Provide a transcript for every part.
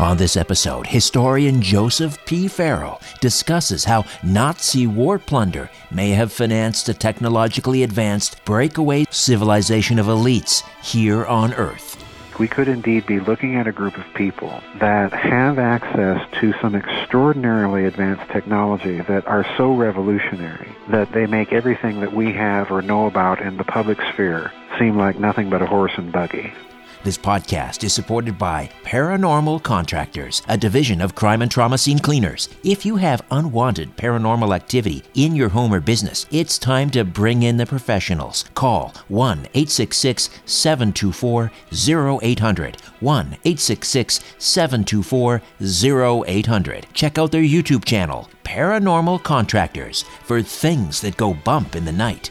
On this episode, historian Joseph P. Farrell discusses how Nazi war plunder may have financed a technologically advanced breakaway civilization of elites here on Earth. We could indeed be looking at a group of people that have access to some extraordinarily advanced technology that are so revolutionary that they make everything that we have or know about in the public sphere seem like nothing but a horse and buggy. This podcast is supported by Paranormal Contractors, a division of crime and trauma scene cleaners. If you have unwanted paranormal activity in your home or business, it's time to bring in the professionals. Call 1 866 724 0800. 1 866 724 0800. Check out their YouTube channel, Paranormal Contractors, for things that go bump in the night.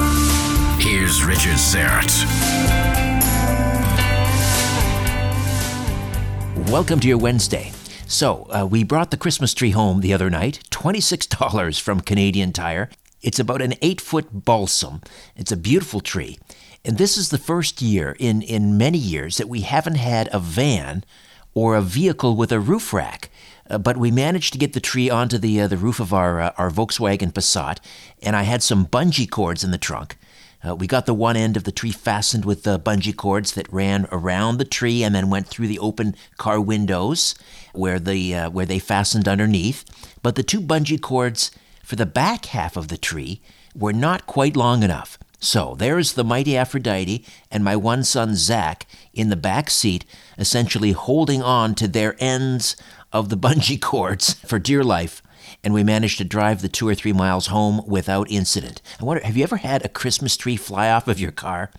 Here's Richard Syrett. Welcome to your Wednesday. So, uh, we brought the Christmas tree home the other night, $26 from Canadian Tire. It's about an eight foot balsam. It's a beautiful tree. And this is the first year in, in many years that we haven't had a van or a vehicle with a roof rack. Uh, but we managed to get the tree onto the, uh, the roof of our, uh, our Volkswagen Passat, and I had some bungee cords in the trunk. Uh, we got the one end of the tree fastened with the bungee cords that ran around the tree and then went through the open car windows where the uh, where they fastened underneath. But the two bungee cords for the back half of the tree were not quite long enough. So there's the mighty Aphrodite and my one son Zach in the back seat, essentially holding on to their ends of the bungee cords for dear life. And we managed to drive the two or three miles home without incident. I wonder, have you ever had a Christmas tree fly off of your car?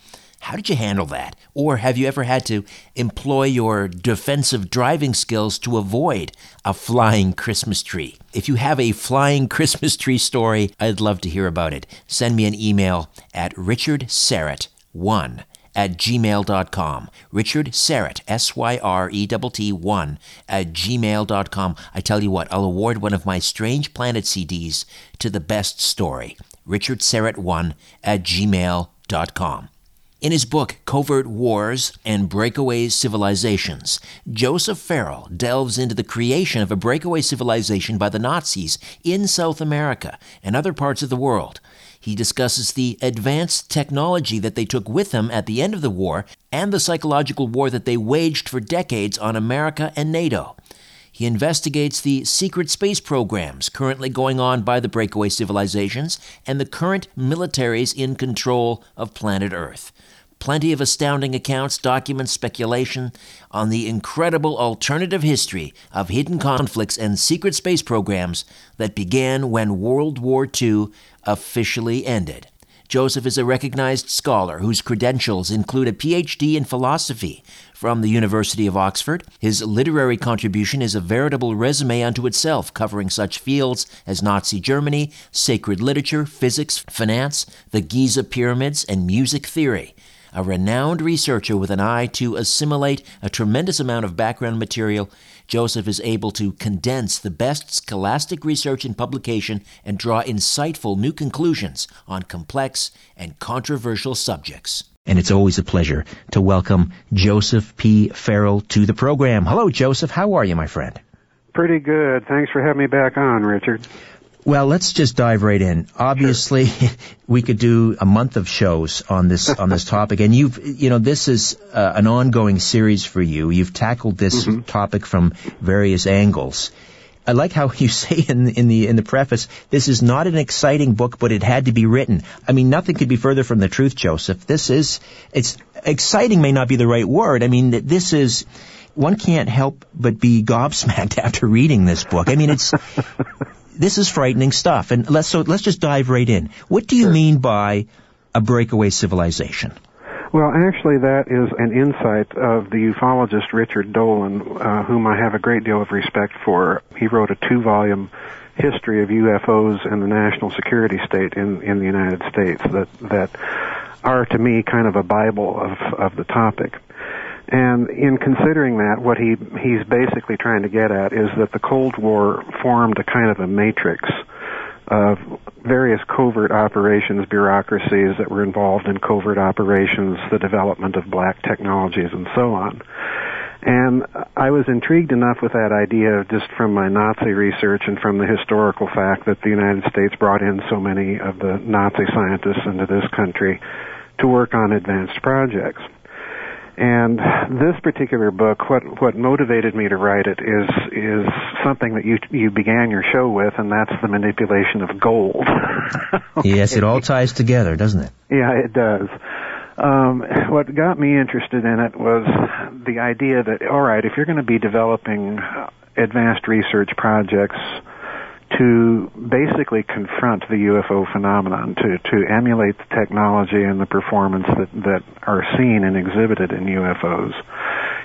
How did you handle that? Or have you ever had to employ your defensive driving skills to avoid a flying Christmas tree? If you have a flying Christmas tree story, I'd love to hear about it. Send me an email at richardsyrett1 at gmail.com. Richard Syrett, S Y R E T T 1 at gmail.com. I tell you what, I'll award one of my Strange Planet CDs to the best story. Richard Syrett1 at gmail.com. In his book, Covert Wars and Breakaway Civilizations, Joseph Farrell delves into the creation of a breakaway civilization by the Nazis in South America and other parts of the world. He discusses the advanced technology that they took with them at the end of the war and the psychological war that they waged for decades on America and NATO. He investigates the secret space programs currently going on by the breakaway civilizations and the current militaries in control of planet Earth. Plenty of astounding accounts, documents, speculation on the incredible alternative history of hidden conflicts and secret space programs that began when World War II officially ended. Joseph is a recognized scholar whose credentials include a PhD in philosophy from the University of Oxford. His literary contribution is a veritable resume unto itself, covering such fields as Nazi Germany, sacred literature, physics, finance, the Giza pyramids, and music theory a renowned researcher with an eye to assimilate a tremendous amount of background material, Joseph is able to condense the best scholastic research and publication and draw insightful new conclusions on complex and controversial subjects. And it's always a pleasure to welcome Joseph P. Farrell to the program. Hello, Joseph. How are you, my friend? Pretty good. Thanks for having me back on, Richard. Well, let's just dive right in. Obviously, sure. we could do a month of shows on this on this topic, and you've you know this is uh, an ongoing series for you. You've tackled this mm-hmm. topic from various angles. I like how you say in in the in the preface, this is not an exciting book, but it had to be written. I mean, nothing could be further from the truth, Joseph. This is it's exciting may not be the right word. I mean, this is one can't help but be gobsmacked after reading this book. I mean, it's this is frightening stuff. And let's so let's just dive right in. What do you sure. mean by a breakaway civilization? Well, actually, that is an insight of the ufologist Richard Dolan, uh, whom I have a great deal of respect for. He wrote a two-volume history of UFOs and the national security state in in the United States that that are to me kind of a bible of of the topic. And in considering that, what he he's basically trying to get at is that the Cold War formed a kind of a matrix of various covert operations bureaucracies that were involved in covert operations, the development of black technologies, and so on. And I was intrigued enough with that idea just from my Nazi research and from the historical fact that the United States brought in so many of the Nazi scientists into this country to work on advanced projects. And this particular book, what what motivated me to write it is is something that you you began your show with, and that's the manipulation of gold. okay. Yes, it all ties together, doesn't it? Yeah, it does. Um, what got me interested in it was the idea that all right, if you're going to be developing advanced research projects to basically confront the UFO phenomenon, to, to emulate the technology and the performance that, that are seen and exhibited in UFOs,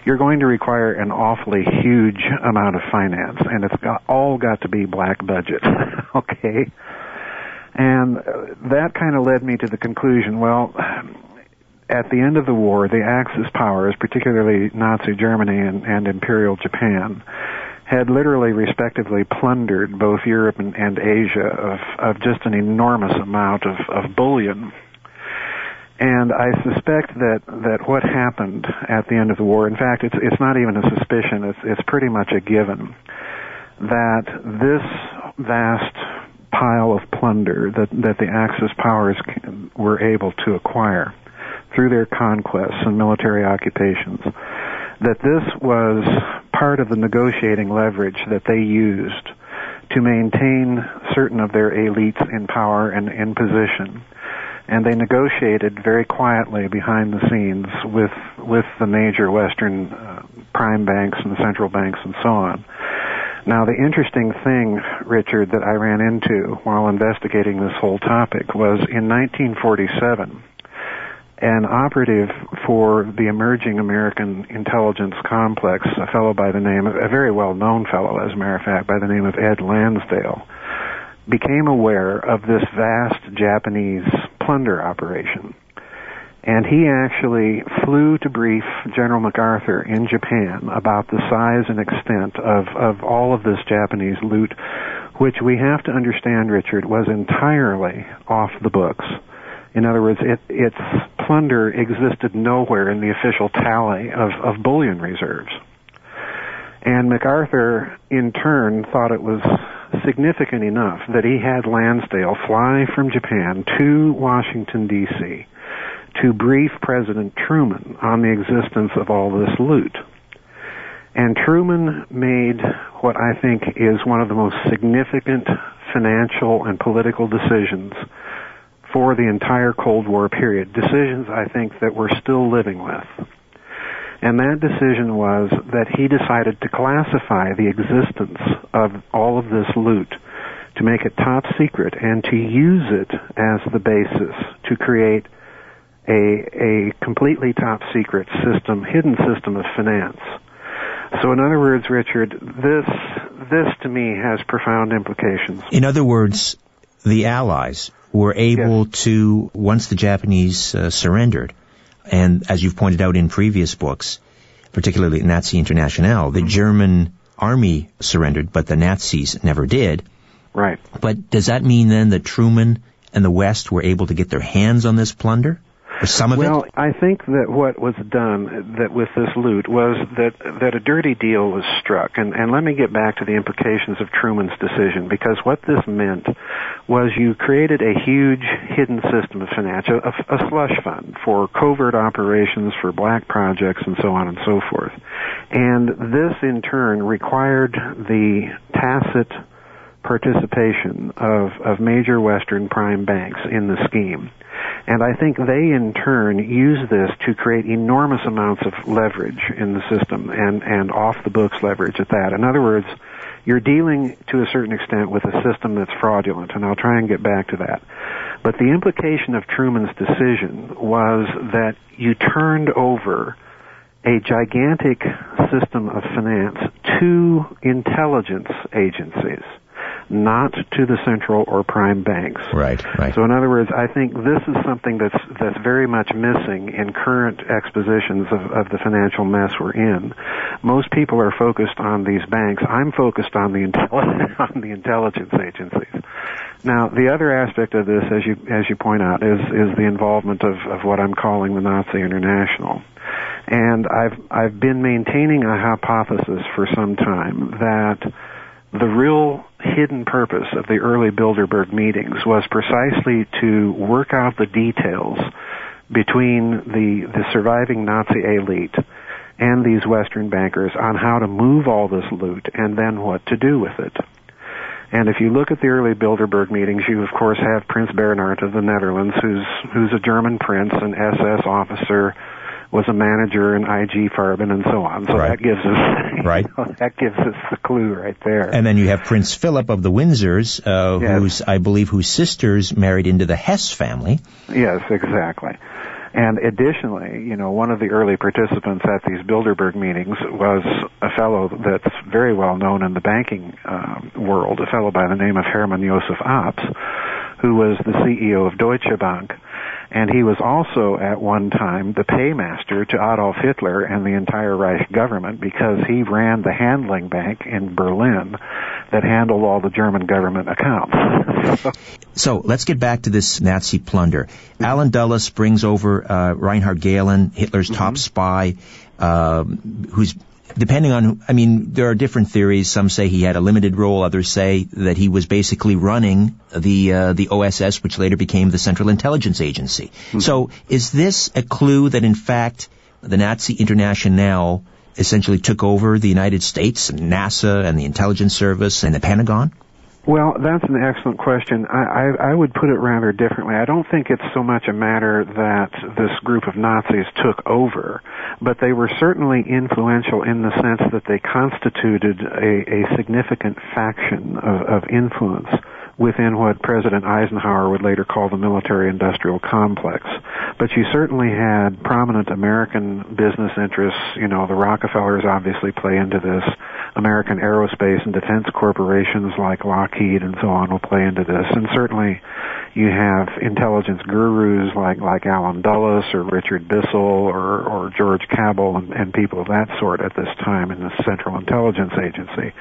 you're going to require an awfully huge amount of finance, and it's got, all got to be black budget, okay? And that kind of led me to the conclusion, well, at the end of the war, the Axis powers, particularly Nazi Germany and, and Imperial Japan, had literally respectively plundered both Europe and, and Asia of, of just an enormous amount of, of bullion. And I suspect that, that what happened at the end of the war, in fact, it's, it's not even a suspicion, it's, it's pretty much a given, that this vast pile of plunder that, that the Axis powers were able to acquire through their conquests and military occupations, that this was part of the negotiating leverage that they used to maintain certain of their elites in power and in position and they negotiated very quietly behind the scenes with with the major Western uh, prime banks and central banks and so on. Now, the interesting thing, Richard, that I ran into while investigating this whole topic was in 1947, an operative for the emerging American intelligence complex, a fellow by the name a very well known fellow, as a matter of fact, by the name of Ed Lansdale, became aware of this vast Japanese plunder operation. And he actually flew to brief General MacArthur in Japan about the size and extent of, of all of this Japanese loot, which we have to understand, Richard, was entirely off the books. In other words, it, its plunder existed nowhere in the official tally of, of bullion reserves. And MacArthur, in turn, thought it was significant enough that he had Lansdale fly from Japan to Washington, D.C. to brief President Truman on the existence of all this loot. And Truman made what I think is one of the most significant financial and political decisions for the entire Cold War period. Decisions I think that we're still living with. And that decision was that he decided to classify the existence of all of this loot, to make it top secret, and to use it as the basis to create a, a completely top secret system, hidden system of finance. So in other words, Richard, this, this to me has profound implications. In other words, the Allies were able yes. to, once the Japanese uh, surrendered, and as you've pointed out in previous books, particularly Nazi International, the mm-hmm. German army surrendered, but the Nazis never did. Right. But does that mean then that Truman and the West were able to get their hands on this plunder? Or some of well, it? Well, I think that what was done that with this loot was that that a dirty deal was struck, and and let me get back to the implications of Truman's decision because what this meant was you created a huge hidden system of finance, a, a slush fund for covert operations, for black projects, and so on and so forth, and this in turn required the tacit participation of, of major Western prime banks in the scheme. And I think they in turn use this to create enormous amounts of leverage in the system and, and off the books leverage at that. In other words, you're dealing to a certain extent with a system that's fraudulent, and I'll try and get back to that. But the implication of Truman's decision was that you turned over a gigantic system of finance to intelligence agencies not to the central or prime banks. Right, right. So in other words, I think this is something that's that's very much missing in current expositions of, of the financial mess we're in. Most people are focused on these banks. I'm focused on the intelligence on the intelligence agencies. Now, the other aspect of this, as you as you point out, is is the involvement of, of what I'm calling the Nazi International. And I've I've been maintaining a hypothesis for some time that the real hidden purpose of the early Bilderberg meetings was precisely to work out the details between the, the surviving Nazi elite and these Western bankers on how to move all this loot and then what to do with it. And if you look at the early Bilderberg meetings, you of course have Prince Bernhard of the Netherlands, who's who's a German prince, an SS officer, was a manager in IG Farben and so on. So right. that gives us right. You know, that gives us the clue right there. And then you have Prince Philip of the Windsors, uh, yes. who's I believe whose sisters married into the Hess family. Yes, exactly. And additionally, you know, one of the early participants at these Bilderberg meetings was a fellow that's very well known in the banking uh, world, a fellow by the name of Hermann Josef Abs, who was the CEO of Deutsche Bank and he was also at one time the paymaster to Adolf Hitler and the entire Reich government because he ran the handling bank in Berlin that handled all the German government accounts. so let's get back to this Nazi plunder. Allen Dulles brings over uh, Reinhard Gehlen, Hitler's top mm-hmm. spy, uh, who's depending on, I mean, there are different theories. Some say he had a limited role. Others say that he was basically running the uh, the OSS, which later became the Central Intelligence Agency. Mm-hmm. So, is this a clue that in fact the Nazi Internationale essentially took over the United States and NASA and the intelligence service and the Pentagon? Well, that's an excellent question. I, I, I would put it rather differently. I don't think it's so much a matter that this group of Nazis took over, but they were certainly influential in the sense that they constituted a, a significant faction of, of influence within what President Eisenhower would later call the military industrial complex. But you certainly had prominent American business interests. You know, the Rockefellers obviously play into this. American aerospace and defense corporations like Lockheed and so on will play into this. And certainly you have intelligence gurus like, like Allen Dulles or Richard Bissell or, or George Cabell and, and people of that sort at this time in the Central Intelligence Agency.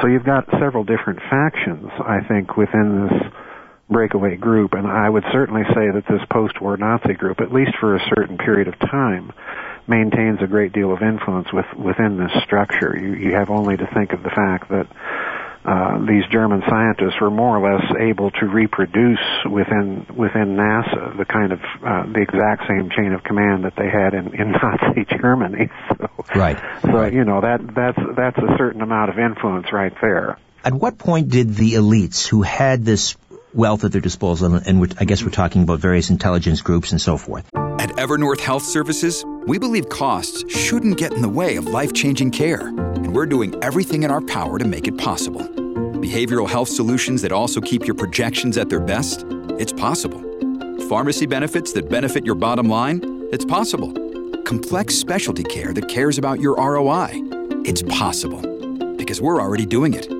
So you've got several different factions, I think, within this breakaway group, and I would certainly say that this post-war Nazi group, at least for a certain period of time, maintains a great deal of influence with, within this structure. You, you have only to think of the fact that uh, these German scientists were more or less able to reproduce within within NASA the kind of uh, the exact same chain of command that they had in, in Nazi Germany. So, right. So right. you know that that's that's a certain amount of influence right there. At what point did the elites who had this wealth at their disposal, and I guess we're talking about various intelligence groups and so forth. At Evernorth Health Services, we believe costs shouldn't get in the way of life-changing care, and we're doing everything in our power to make it possible. Behavioral health solutions that also keep your projections at their best? It's possible. Pharmacy benefits that benefit your bottom line? It's possible. Complex specialty care that cares about your ROI? It's possible. Because we're already doing it.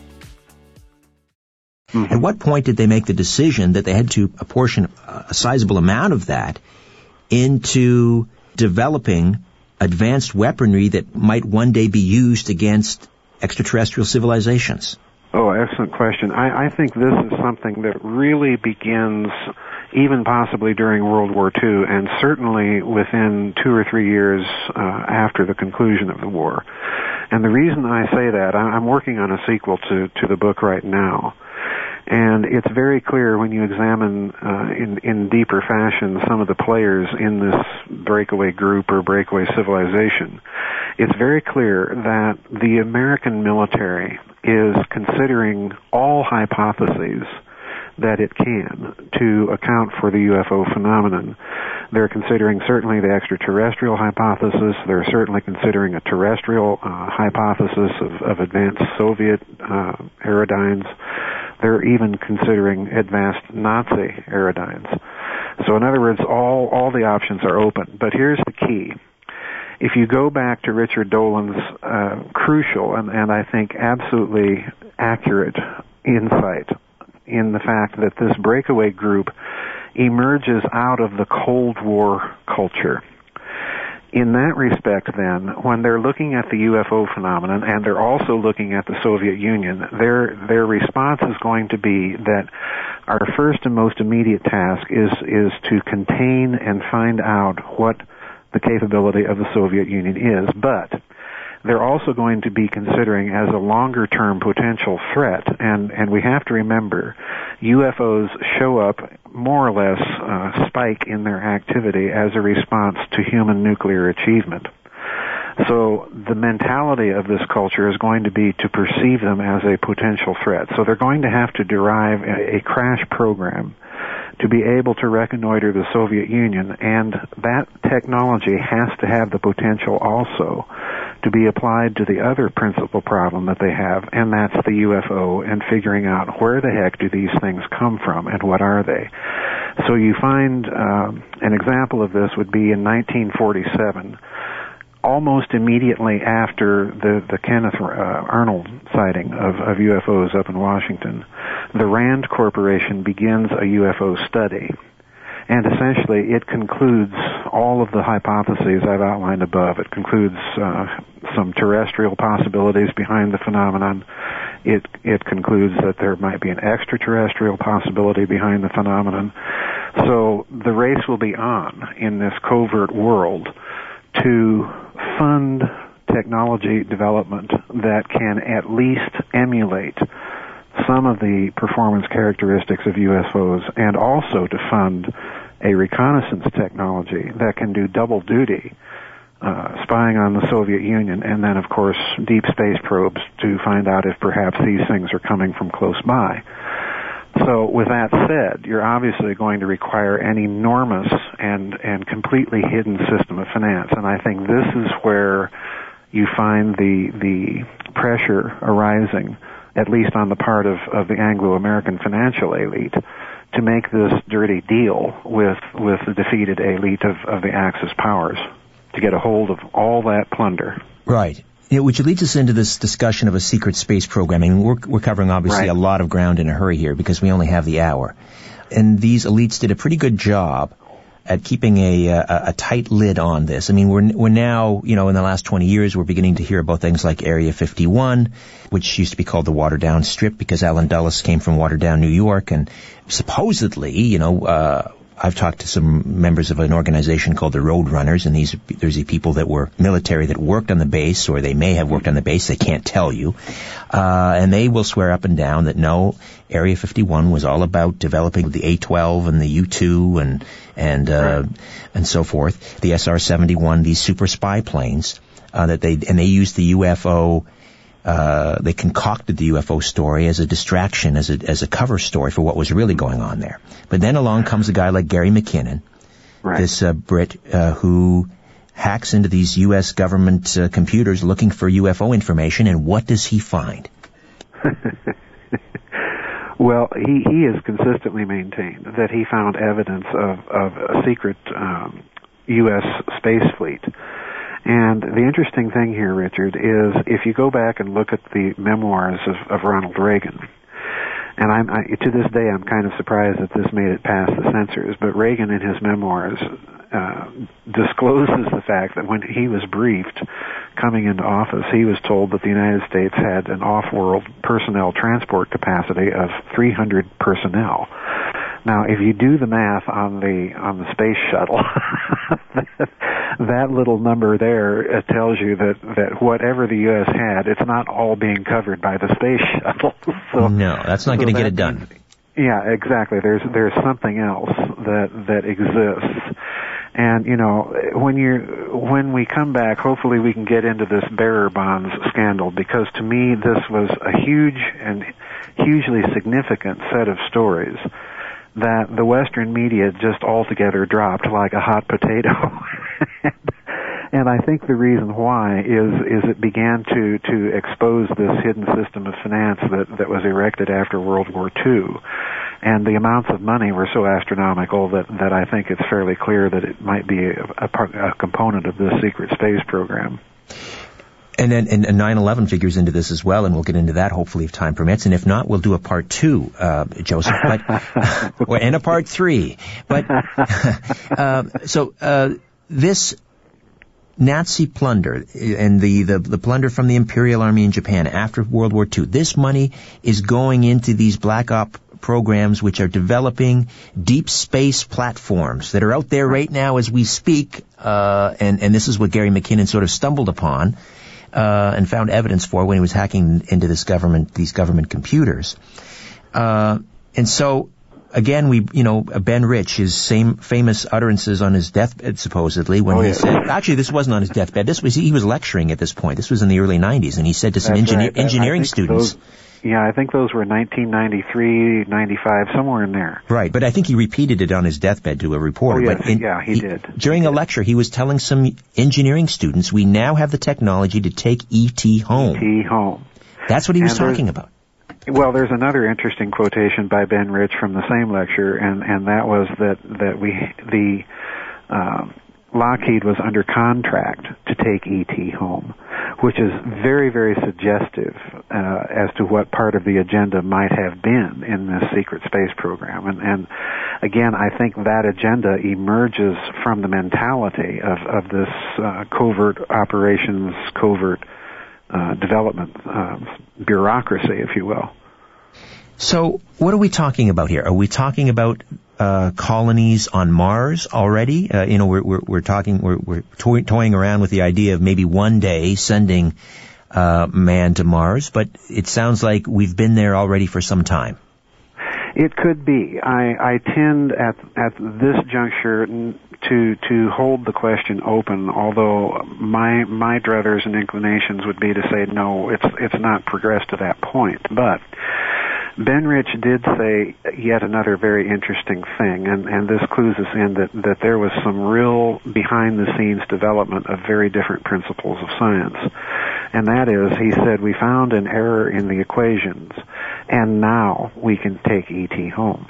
Mm-hmm. At what point did they make the decision that they had to apportion a sizable amount of that into developing advanced weaponry that might one day be used against extraterrestrial civilizations? Oh, excellent question. I, I think this is something that really begins even possibly during World War II and certainly within two or three years uh, after the conclusion of the war. And the reason I say that, I'm working on a sequel to, to the book right now. And it's very clear when you examine uh, in, in deeper fashion some of the players in this breakaway group or breakaway civilization. It's very clear that the American military is considering all hypotheses that it can to account for the UFO phenomenon. They're considering certainly the extraterrestrial hypothesis. They're certainly considering a terrestrial uh, hypothesis of, of advanced Soviet uh, aerodynes. They're even considering advanced Nazi aerodynes. So in other words, all, all the options are open. But here's the key. If you go back to Richard Dolan's uh, crucial and, and I think absolutely accurate insight in the fact that this breakaway group emerges out of the Cold War culture in that respect, then, when they're looking at the UFO phenomenon and they're also looking at the Soviet Union, their their response is going to be that our first and most immediate task is is to contain and find out what the capability of the Soviet Union is, but they're also going to be considering as a longer term potential threat. And, and we have to remember UFOs show up more or less uh, spike in their activity as a response to human nuclear achievement. So the mentality of this culture is going to be to perceive them as a potential threat. So they're going to have to derive a, a crash program to be able to reconnoiter the Soviet Union, and that technology has to have the potential also to be applied to the other principal problem that they have, and that's the UFO and figuring out where the heck do these things come from and what are they. So you find um, an example of this would be in 1947 almost immediately after the the Kenneth uh, Arnold sighting of, of UFOs up in Washington, the Rand Corporation begins a UFO study. And essentially, it concludes all of the hypotheses I've outlined above. It concludes uh, some terrestrial possibilities behind the phenomenon. It it concludes that there might be an extraterrestrial possibility behind the phenomenon. So the race will be on in this covert world to fund technology development that can at least emulate some of the performance characteristics of UFOs and also to fund a reconnaissance technology that can do double duty, uh, spying on the Soviet Union and then of course deep space probes to find out if perhaps these things are coming from close by. So with that said, you're obviously going to require an enormous and, and completely hidden system of finance. And I think this is where you find the, the pressure arising, at least on the part of, of the Anglo-American financial elite, to make this dirty deal with, with the defeated elite of, of the Axis powers to get a hold of all that plunder. Right. You know, which leads us into this discussion of a secret space program. I mean, we're, we're covering obviously right. a lot of ground in a hurry here because we only have the hour. And these elites did a pretty good job at keeping a, a, a tight lid on this. I mean, we're we're now, you know, in the last 20 years, we're beginning to hear about things like Area 51, which used to be called the Watertown Strip because Allen Dulles came from Watertown, New York, and supposedly, you know, uh, I've talked to some members of an organization called the Roadrunners, and these there's the people that were military that worked on the base, or they may have worked on the base. They can't tell you, uh, and they will swear up and down that no, Area 51 was all about developing the A-12 and the U-2 and and uh, right. and so forth. The SR-71, these super spy planes uh, that they and they used the UFO uh, they concocted the UFO story as a distraction, as a, as a cover story for what was really going on there. But then along comes a guy like Gary McKinnon, right. this uh, Brit uh, who hacks into these U.S. government uh, computers looking for UFO information, and what does he find? well, he, he has consistently maintained that he found evidence of, of a secret um, U.S. space fleet and the interesting thing here, Richard, is if you go back and look at the memoirs of, of Ronald Reagan, and I'm, I, to this day I'm kind of surprised that this made it past the censors, but Reagan in his memoirs uh, discloses the fact that when he was briefed coming into office, he was told that the United States had an off-world personnel transport capacity of 300 personnel. Now, if you do the math on the on the space shuttle, that little number there uh, tells you that that whatever the U.S. had, it's not all being covered by the space shuttle. so no, that's not so going to get it done. Yeah, exactly. There's there's something else that that exists. And you know, when you when we come back, hopefully we can get into this bearer bonds scandal because to me this was a huge and hugely significant set of stories that the Western media just altogether dropped like a hot potato. and I think the reason why is is it began to to expose this hidden system of finance that that was erected after World War II, and the amounts of money were so astronomical that that I think it's fairly clear that it might be a, a, part, a component of this secret space program. And then and, and 9/11 figures into this as well, and we'll get into that hopefully if time permits. And if not, we'll do a part two, uh, Joseph, but or and a part three. But uh, so uh, this Nazi plunder and the, the, the plunder from the Imperial Army in Japan after World War II. This money is going into these black op programs which are developing deep space platforms that are out there right now as we speak. Uh, and, and this is what Gary McKinnon sort of stumbled upon uh, and found evidence for when he was hacking into this government, these government computers. Uh, and so, again, we, you know, Ben Rich, his same famous utterances on his deathbed, supposedly, when oh, he yeah. said, actually, this wasn't on his deathbed. This was he was lecturing at this point. This was in the early '90s, and he said to some engineer, right. engineering students. Those, yeah, I think those were 1993, 95, somewhere in there. Right, but I think he repeated it on his deathbed to a reporter. Oh, yes. in, yeah, he, he did. During he a did. lecture, he was telling some engineering students, we now have the technology to take ET home. ET home. That's what he was talking about. Well, there's another interesting quotation by Ben Rich from the same lecture, and and that was that that we the um, Lockheed was under contract to take ET home, which is very very suggestive uh, as to what part of the agenda might have been in this secret space program, and and again, I think that agenda emerges from the mentality of of this uh, covert operations, covert uh, development uh, bureaucracy, if you will. So, what are we talking about here? Are we talking about uh, colonies on Mars already? Uh, you know, we're, we're, we're talking, we're, we're toy, toying around with the idea of maybe one day sending uh, man to Mars, but it sounds like we've been there already for some time. It could be. I, I tend at at this juncture to to hold the question open. Although my my druthers and inclinations would be to say no, it's it's not progressed to that point. But Ben Rich did say yet another very interesting thing, and, and this clues us in that, that there was some real behind the scenes development of very different principles of science. And that is, he said, we found an error in the equations, and now we can take ET home.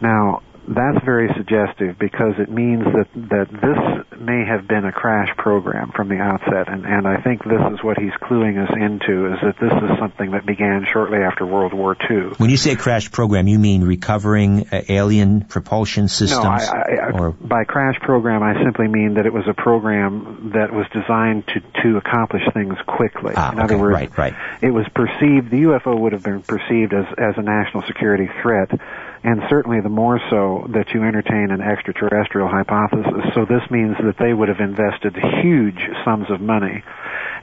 Now, that's very suggestive because it means that that this may have been a crash program from the outset, and and I think this is what he's cluing us into is that this is something that began shortly after World War II. When you say crash program, you mean recovering uh, alien propulsion systems? No, I, I, or? by crash program, I simply mean that it was a program that was designed to to accomplish things quickly. Ah, In okay, other words, right, right. it was perceived the UFO would have been perceived as as a national security threat and certainly the more so that you entertain an extraterrestrial hypothesis. So this means that they would have invested huge sums of money.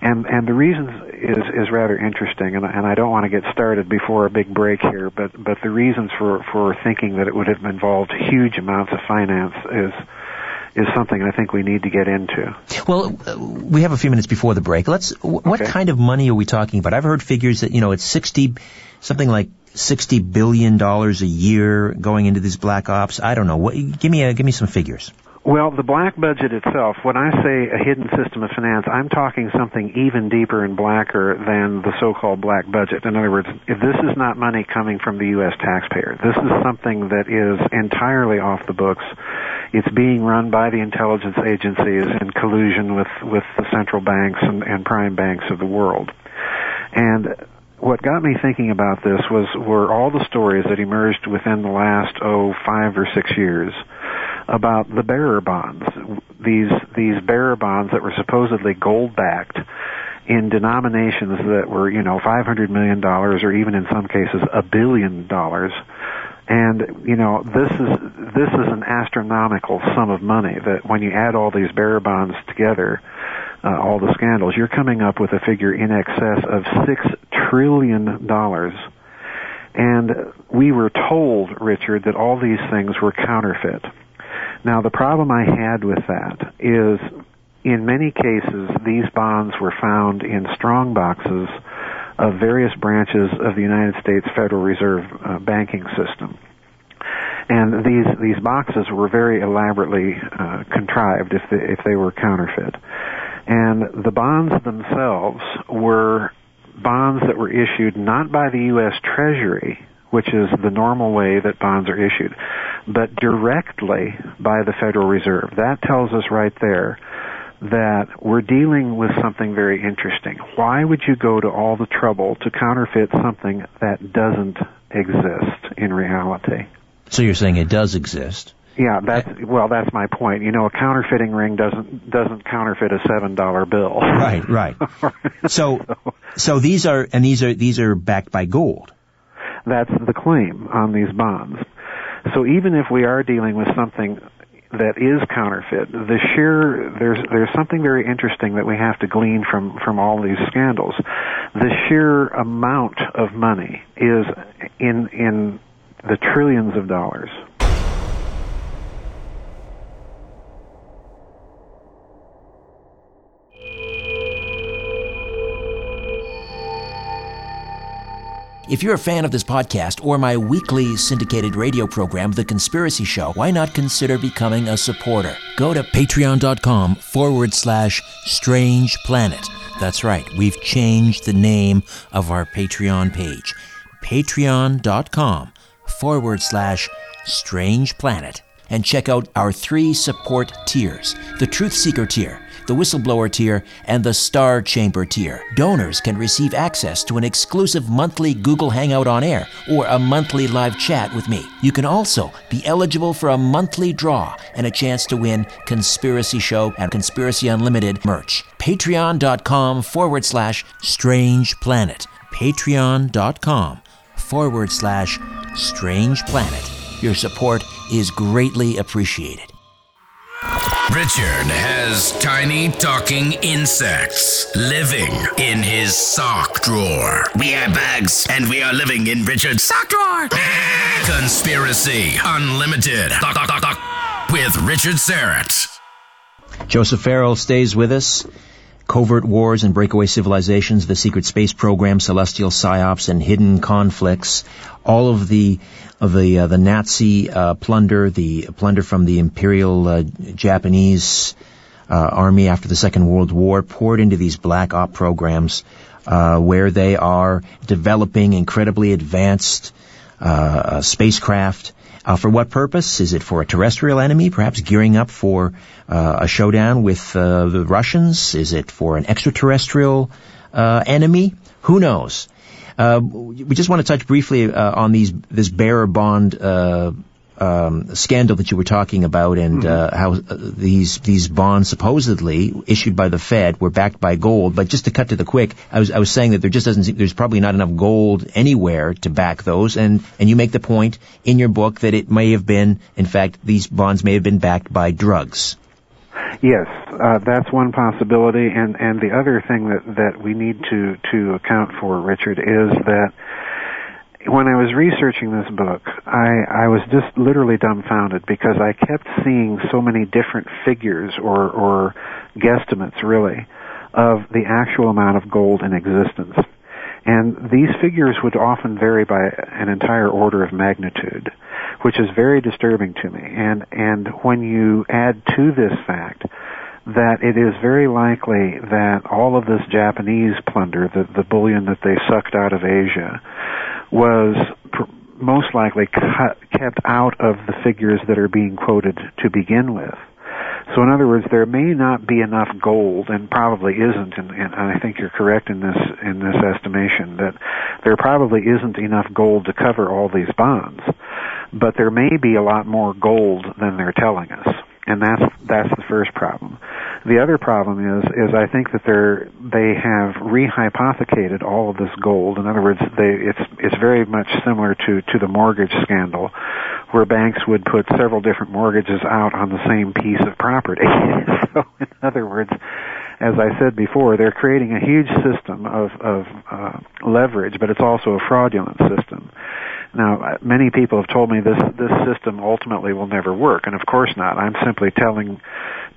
And and the reason is is rather interesting, and and I don't want to get started before a big break here, but but the reasons for for thinking that it would have involved huge amounts of finance is is something I think we need to get into. Well, we have a few minutes before the break. Let's. What Okay. kind of money are we talking about? I've heard figures that you know it's sixty, something like sixty billion dollars a year going into these black ops. I don't know. What? Give me a give me some figures. Well, the black budget itself, when I say a hidden system of finance, I'm talking something even deeper and blacker than the so-called black budget. In other words, if this is not money coming from the U.S. taxpayer, this is something that is entirely off the books. It's being run by the intelligence agencies in collusion with, with the central banks and, and prime banks of the world. And what got me thinking about this was were all the stories that emerged within the last oh five or six years about the bearer bonds. These these bearer bonds that were supposedly gold backed in denominations that were, you know, five hundred million dollars or even in some cases a billion dollars. And you know, this is this is an astronomical sum of money that when you add all these bearer bonds together, uh, all the scandals, you're coming up with a figure in excess of six trillion dollars. And we were told, Richard, that all these things were counterfeit. Now, the problem I had with that is, in many cases, these bonds were found in strong boxes of various branches of the United States Federal Reserve uh, banking system. And these these boxes were very elaborately uh, contrived if they, if they were counterfeit. And the bonds themselves were bonds that were issued not by the U.S. Treasury, which is the normal way that bonds are issued, but directly by the Federal Reserve. That tells us right there that we're dealing with something very interesting. Why would you go to all the trouble to counterfeit something that doesn't exist in reality? So you're saying it does exist? Yeah, that's well. That's my point. You know, a counterfeiting ring doesn't doesn't counterfeit a seven dollar bill. Right, right. So, so these are and these are these are backed by gold. That's the claim on these bonds. So even if we are dealing with something that is counterfeit, the sheer there's there's something very interesting that we have to glean from from all these scandals. The sheer amount of money is in in the trillions of dollars. If you're a fan of this podcast or my weekly syndicated radio program, The Conspiracy Show, why not consider becoming a supporter? Go to patreon.com forward slash strange planet. That's right, we've changed the name of our Patreon page. Patreon.com forward slash strange planet. And check out our three support tiers the Truth Seeker tier. the Whistleblower tier, and the Star Chamber tier. Donors can receive access to an exclusive monthly Google Hangout on air or a monthly live chat with me. You can also be eligible for a monthly draw and a chance to win Conspiracy Show and Conspiracy Unlimited merch. Patreon.com forward slash Strange Planet. Patreon.com forward slash Strange Planet. Your support is greatly appreciated. Richard has tiny talking insects living in his sock drawer. We are bugs, and we are living in Richard's sock drawer. Conspiracy Unlimited. Doc, doc, doc, doc. With Richard Syrett. Joseph Farrell stays with us. Covert wars and breakaway civilizations, the secret space program, celestial psyops, and hidden conflicts. All of the of the uh, the Nazi uh, plunder, the plunder from the Imperial uh, Japanese uh, army after the Second World War, poured into these black op programs, uh, where they are developing incredibly advanced uh, for what purpose? Is it for a terrestrial enemy, perhaps gearing up for a showdown with the Russians? Is it for an extraterrestrial enemy? Who knows? Uh, we just want to touch briefly uh, on these this bearer bond uh, um, scandal that you were talking about, and uh, mm-hmm. how uh, these these bonds supposedly issued by the Fed were backed by gold. But just to cut to the quick, I was I was saying that there just doesn't seem, there's probably not enough gold anywhere to back those, and and you make the point in your book that it may have been, in fact, these bonds may have been backed by drugs. Yes, uh, that's one possibility, and and the other thing that that we need to to account for, Richard, is that when I was researching this book, I I was just literally dumbfounded because I kept seeing so many different figures or or guesstimates, really, of the actual amount of gold in existence. And these figures would often vary by an entire order of magnitude which is very disturbing to me. And and when you add to this fact that it is very likely that all of this Japanese plunder, the the bullion that they sucked out of Asia, was pr- most likely cut, kept out of the figures that are being quoted to begin with. So in other words, there may not be enough gold, and probably isn't, and, and I think you're correct in this in this estimation that there probably isn't enough gold to cover all these bonds but there may be a lot more gold than they're telling us. And that's that's the first problem. The other problem is is I think that they're they have rehypothecated all of this gold. In other words, they it's it's very much similar to to the mortgage scandal, where banks would put several different mortgages out on the same piece of property. so in other words, as I said before, they're creating a huge system of of uh, leverage, but it's also a fraudulent system. Now, uh, many people have told me this this system ultimately will never work, and of course not. I'm simply telling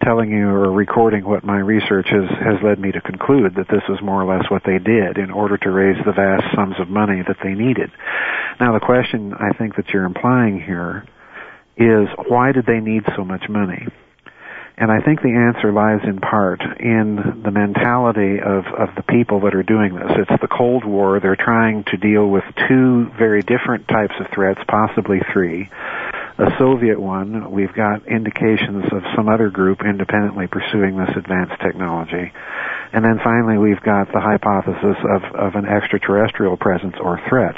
telling you or recording what my research has has led me to conclude that this is more or less what they did in order to raise the vast sums of money that they needed. Now, the question I think that you're implying here is why did they need so much money? And I think the answer lies in part in the mentality of, of the people that are doing this. It's the Cold War. They're trying to deal with two very different types of threats, possibly three. A Soviet one, we've got indications of some other group independently pursuing this advanced technology. And then finally, we've got the hypothesis of, of an extraterrestrial presence or threat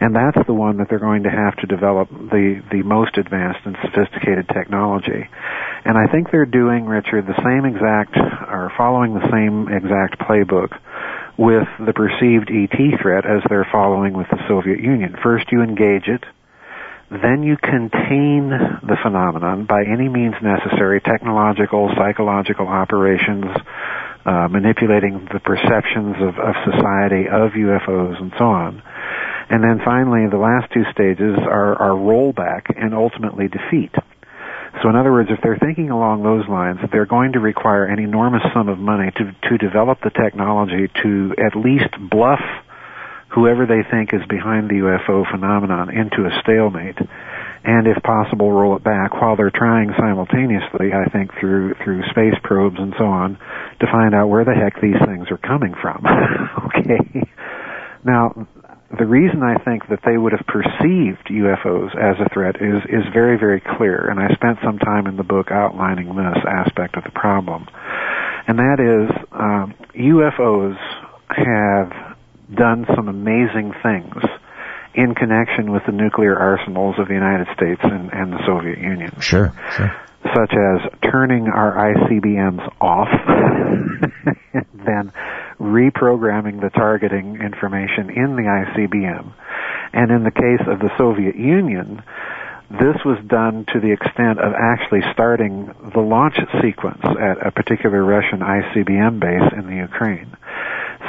and that's the one that they're going to have to develop the the most advanced and sophisticated technology. And I think they're doing, Richard, the same exact or following the same exact playbook with the perceived ET threat as they're following with the Soviet Union. First, you engage it. Then you contain the phenomenon by any means necessary, technological, psychological operations, uh, manipulating the perceptions of, of society of UFOs and so on. And then finally, the last two stages are, are rollback and ultimately defeat. So in other words, if they're thinking along those lines, they're going to require an enormous sum of money to, to develop the technology to at least bluff whoever they think is behind the UFO phenomenon into a stalemate. And if possible, roll it back while they're trying simultaneously, I think, through, through space probes and so on, to find out where the heck these things are coming from. okay. Now, the reason I think that they would have perceived UFOs as a threat is is very very clear, and I spent some time in the book outlining this aspect of the problem, and that is um, UFOs have done some amazing things in connection with the nuclear arsenals of the United States and, and the Soviet Union. Sure, sure. Such as turning our ICBMs off, then reprogramming the targeting information in the ICBM. And in the case of the Soviet Union, this was done to the extent of actually starting the launch sequence at a particular Russian ICBM base in the Ukraine.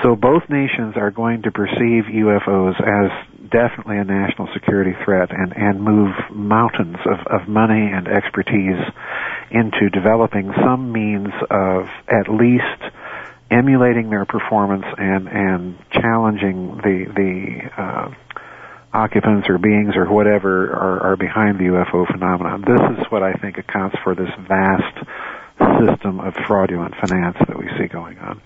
So both nations are going to perceive UFOs as definitely a national security threat and, and move mountains of, of money and expertise into developing some means of at least emulating their performance and and challenging the the uh, occupants or beings or whatever are, are behind the UFO phenomenon. This is what I think accounts for this vast system of fraudulent finance that we see going on.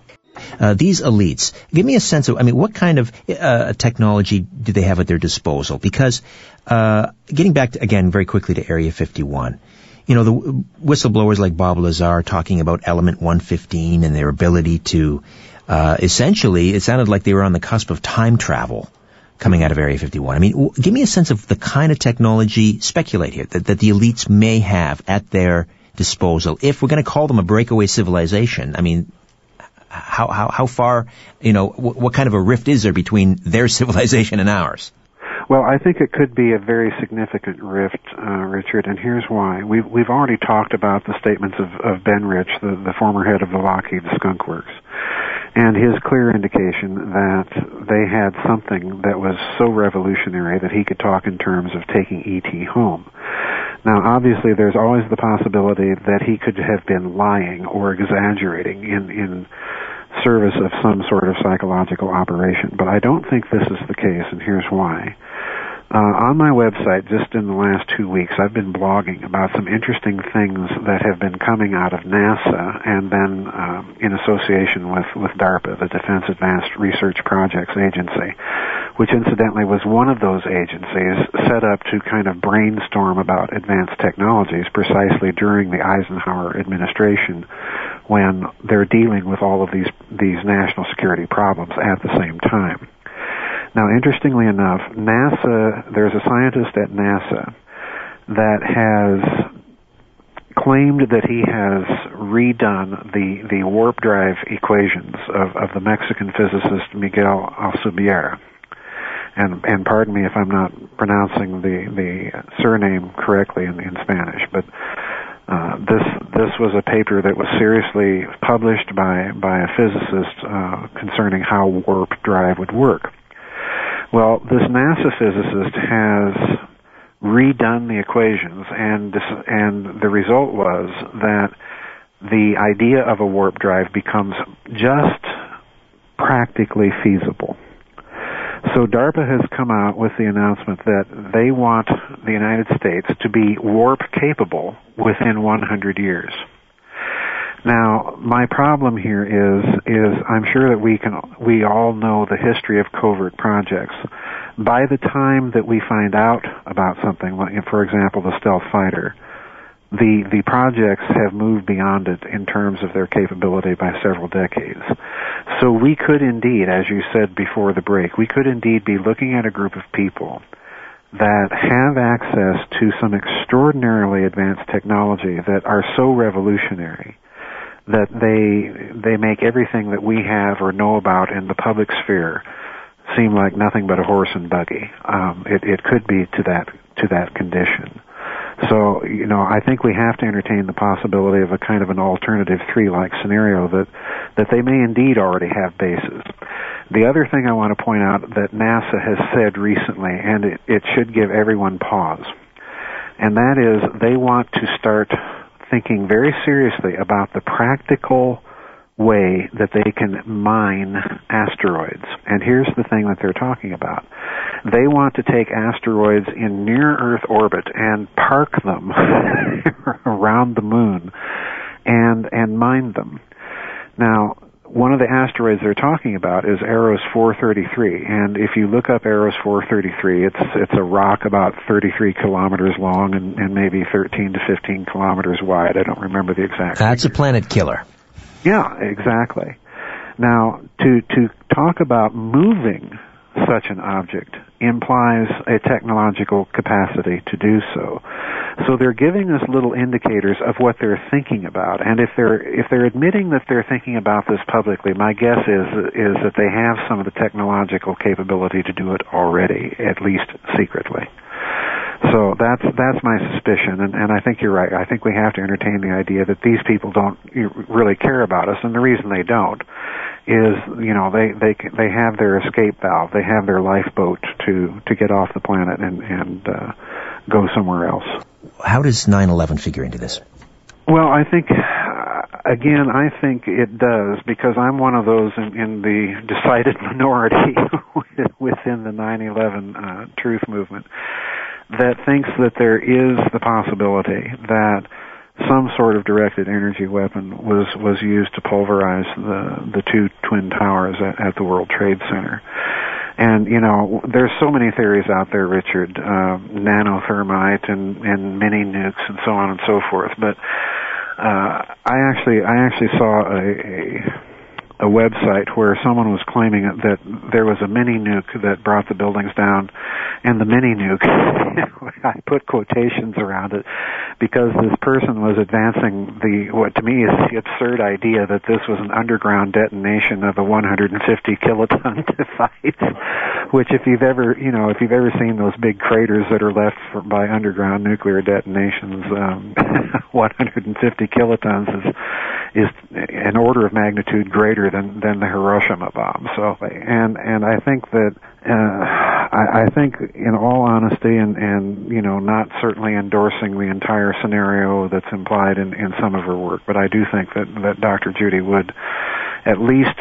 Uh, these elites, give me a sense of, I mean, what kind of uh, technology do they have at their disposal? Because, uh, getting back to, again very quickly to Area 51, you know, the whistleblowers like Bob Lazar talking about Element 115 and their ability to, uh, essentially, it sounded like they were on the cusp of time travel coming out of Area 51. I mean, w- give me a sense of the kind of technology, speculate here, that, that the elites may have at their disposal. If we're going to call them a breakaway civilization, I mean, how, how, how far, you know, what kind of a rift is there between their civilization and ours? Well, I think it could be a very significant rift, uh, Richard, and here's why. We've we've already talked about the statements of, of Ben Rich, the, the former head of the Lockheed Skunk Works, and his clear indication that they had something that was so revolutionary that he could talk in terms of taking ET home. Now, obviously, there's always the possibility that he could have been lying or exaggerating in in service of some sort of psychological operation, but I don't think this is the case, and here's why. Uh, on my website, just in the last two weeks, I've been blogging about some interesting things that have been coming out of NASA and then um, in association with, with DARPA, the Defense Advanced Research Projects Agency, which incidentally was one of those agencies set up to kind of brainstorm about advanced technologies precisely during the Eisenhower administration when they're dealing with all of these, these national security problems at the same time. Now, interestingly enough, NASA, there's a scientist at NASA that has claimed that he has redone the, the warp drive equations of, of the Mexican physicist Miguel Alcubierre. And, and pardon me if I'm not pronouncing the, the surname correctly in, in Spanish, but uh, this this was a paper that was seriously published by by a physicist uh, concerning how warp drive would work. Well, this NASA physicist has redone the equations, and and the result was that the idea of a warp drive becomes just practically feasible. So DARPA has come out with the announcement that they want the United States to be warp capable within 100 years. Now, my problem here is is I'm sure that we can we all know the history of covert projects. By the time that we find out about something, like for example, the stealth fighter, the the projects have moved beyond it in terms of their capability by several decades. So we could indeed, as you said before the break, we could indeed be looking at a group of people that have access to some extraordinarily advanced technology that are so revolutionary that they they make everything that we have or know about in the public sphere seem like nothing but a horse and buggy. Um, it, it could be to that to that condition. So you know, I think we have to entertain the possibility of a kind of an alternative three-like scenario that that they may indeed already have bases. The other thing I want to point out that NASA has said recently, and it, it should give everyone pause, and that is they want to start thinking very seriously about the practical way that they can mine asteroids. And here's the thing that they're talking about. They want to take asteroids in near Earth orbit and park them around the moon and and mine them. Now, one of the asteroids they're talking about is Eros 433, and if you look up Eros 433, it's it's a rock about 33 kilometers long and, and maybe 13 to 15 kilometers wide. I don't remember the exact. That's a planet killer. Yeah, exactly. Now, to to talk about moving such an object implies a technological capacity to do so. So they're giving us little indicators of what they're thinking about. And if they're if they're admitting that they're thinking about this publicly, my guess is is that they have some of the technological capability to do it already, at least secretly. So that's that's my suspicion, and, and I think you're right. I think we have to entertain the idea that these people don't really care about us, and the reason they don't is you know they they they have their escape valve, they have their lifeboat to to get off the planet and and uh, go somewhere else. How does 9/11 figure into this? Well, I think uh, again, I think it does because I'm one of those in, in the decided minority within the 9/11 uh, truth movement that thinks that there is the possibility that some sort of directed energy weapon was was used to pulverize the the two twin towers at, at the World Trade Center. And you know, there's so many theories out there, Richard, uh, nanothermite and and mini nukes and so on and so forth. But uh, I actually I actually saw a, a a website where someone was claiming that there was a mini nuke that brought the buildings down, and the mini nuke, I put quotations around it, because this person was advancing the what to me is the absurd idea that this was an underground detonation of a 150 kiloton device, which if you've ever you know if you've ever seen those big craters that are left for, by underground nuclear detonations, um, 150 kilotons is is an order of magnitude greater than than the Hiroshima bomb. So, and and I think that uh, I, I think, in all honesty, and and you know, not certainly endorsing the entire scenario that's implied in in some of her work, but I do think that that Dr. Judy Wood at least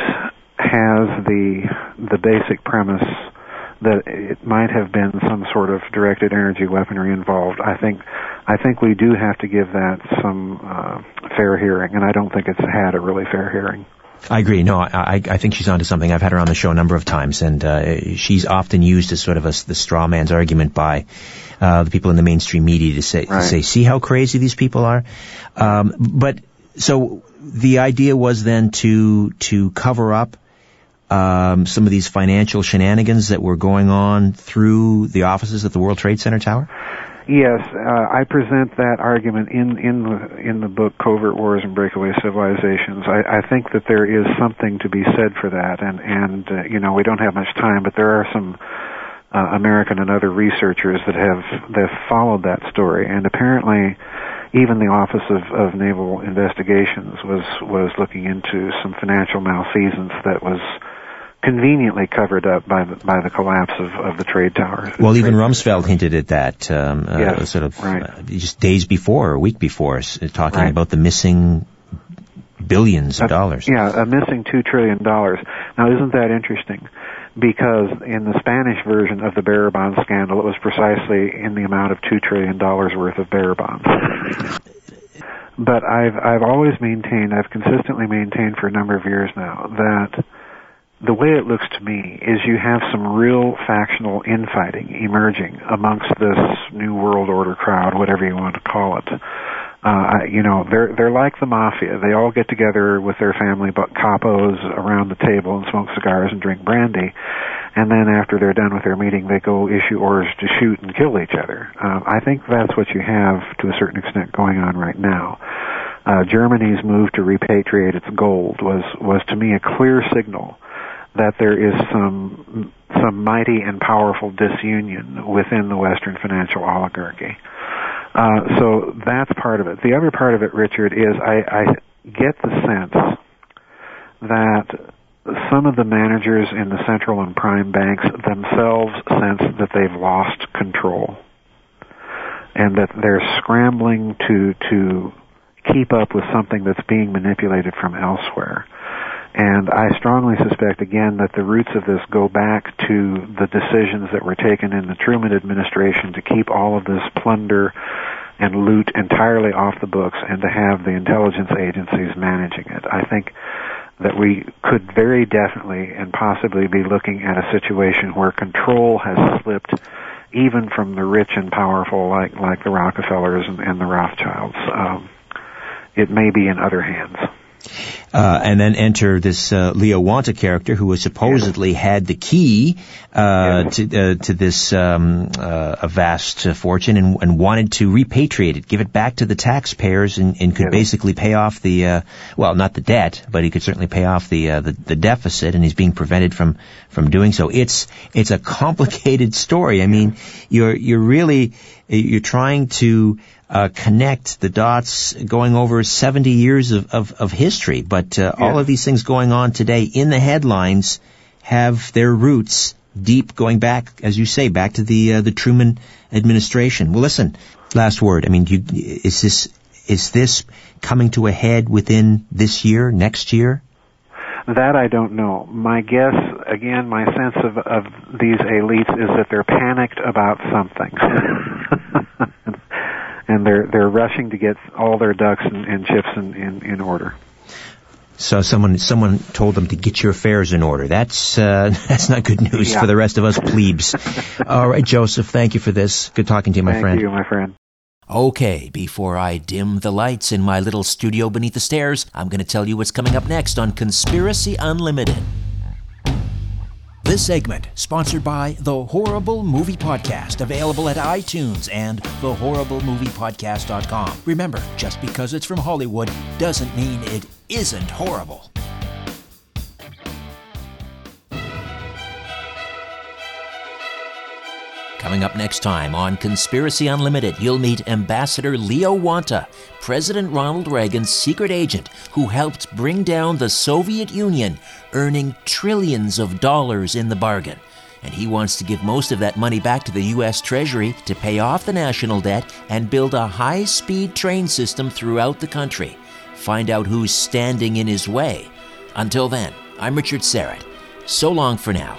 has the the basic premise that it might have been some sort of directed energy weaponry involved. I think I think we do have to give that some uh, fair hearing, and I don't think it's had a really fair hearing. I agree. No, I, I think she's onto something. I've had her on the show a number of times, and uh, she's often used as sort of a, the straw man's argument by uh, the people in the mainstream media to say, right. to say, see how crazy these people are. Um, but so the idea was then to to cover up um, some of these financial shenanigans that were going on through the offices at the World Trade Center Tower. Yes, uh, I present that argument in in the in the book Covert Wars and Breakaway Civilizations. I, I think that there is something to be said for that, and and uh, you know we don't have much time, but there are some uh, American and other researchers that have that followed that story, and apparently even the Office of, of Naval Investigations was was looking into some financial malfeasance that was conveniently covered up by the, by the collapse of, of the trade towers. Well, even Rumsfeld hinted at that, um, uh, sort of right. uh, just days before or a week before, uh, talking right. about the missing billions of dollars. Yeah, a missing two trillion dollars. Now, isn't that interesting? Because in the Spanish version of the bearer bond scandal, it was precisely in the amount of two trillion dollars worth of bearer bonds. but I've I've always maintained, I've consistently maintained for a number of years now that the way it looks to me is you have some real factional infighting emerging amongst this new world order crowd, whatever you want to call it. Uh, you know, they're they're like the mafia. They all get together with their family but capos around the table and smoke cigars and drink brandy, and then after they're done with their meeting, they go issue orders to shoot and kill each other. Uh, I think that's what you have to a certain extent going on right now. Uh, Germany's move to repatriate its gold was was to me a clear signal that there is some some mighty and powerful disunion within the Western financial oligarchy. Uh, so that's part of it. The other part of it, Richard, is I, I get the sense that some of the managers in the central and prime banks themselves sense that they've lost control and that they're scrambling to to keep up with something that's being manipulated from elsewhere. And I strongly suspect, again, that the roots of this go back to the decisions that were taken in the Truman administration to keep all of this plunder and loot entirely off the books and to have the intelligence agencies managing it. I think that we could very definitely and possibly be looking at a situation where control has slipped even from the rich and powerful like like the Rockefellers and, and the Rothschilds. Um, it may be in other hands. Uh, and then enter this uh, Leo Wanta character who was supposedly had the key uh, to uh, to this um, uh, a vast fortune and, and, wanted to repatriate it, give it back to the taxpayers, and, and could basically pay off the uh, well, not the debt, but he could certainly pay off the, the, the deficit, and he's being prevented from from doing so. It's it's a complicated story. I mean, you're you're really you're trying to uh, connect the dots going over 70 years of, of, of history. But uh, yeah. all of these things going on today in the headlines have their roots deep going back, as you say, back to the uh, the Truman administration. Well, listen, last word. I mean, you, is this is this coming to a head within this year, next year? That I don't know. My guess, again, my sense of, of these elites is that they're panicked about something. and they're they're rushing to get all their ducks and, and chips in, in, in order. So someone someone told them to get your affairs in order. That's uh, that's not good news yeah. for the rest of us plebes. All right, Joseph, thank you for this. Good talking to you, my thank friend. Thank you, my friend. Okay, before I dim the lights in my little studio beneath the stairs, I'm going to tell you what's coming up next on Conspiracy Unlimited. This segment sponsored by the Horrible Movie Podcast, available at iTunes and thehorriblemoviepodcast.com. Remember, just because it's from Hollywood doesn't mean it isn't horrible. Coming up next time on Conspiracy Unlimited, you'll meet Ambassador Leo Wanta, President Ronald Reagan's secret agent who helped bring down the Soviet Union, earning trillions of dollars in the bargain. And he wants to give most of that money back to the U.S. Treasury to pay off the national debt and build a high speed train system throughout the country. Find out who's standing in his way. Until then, I'm Richard Syrett. So long for now.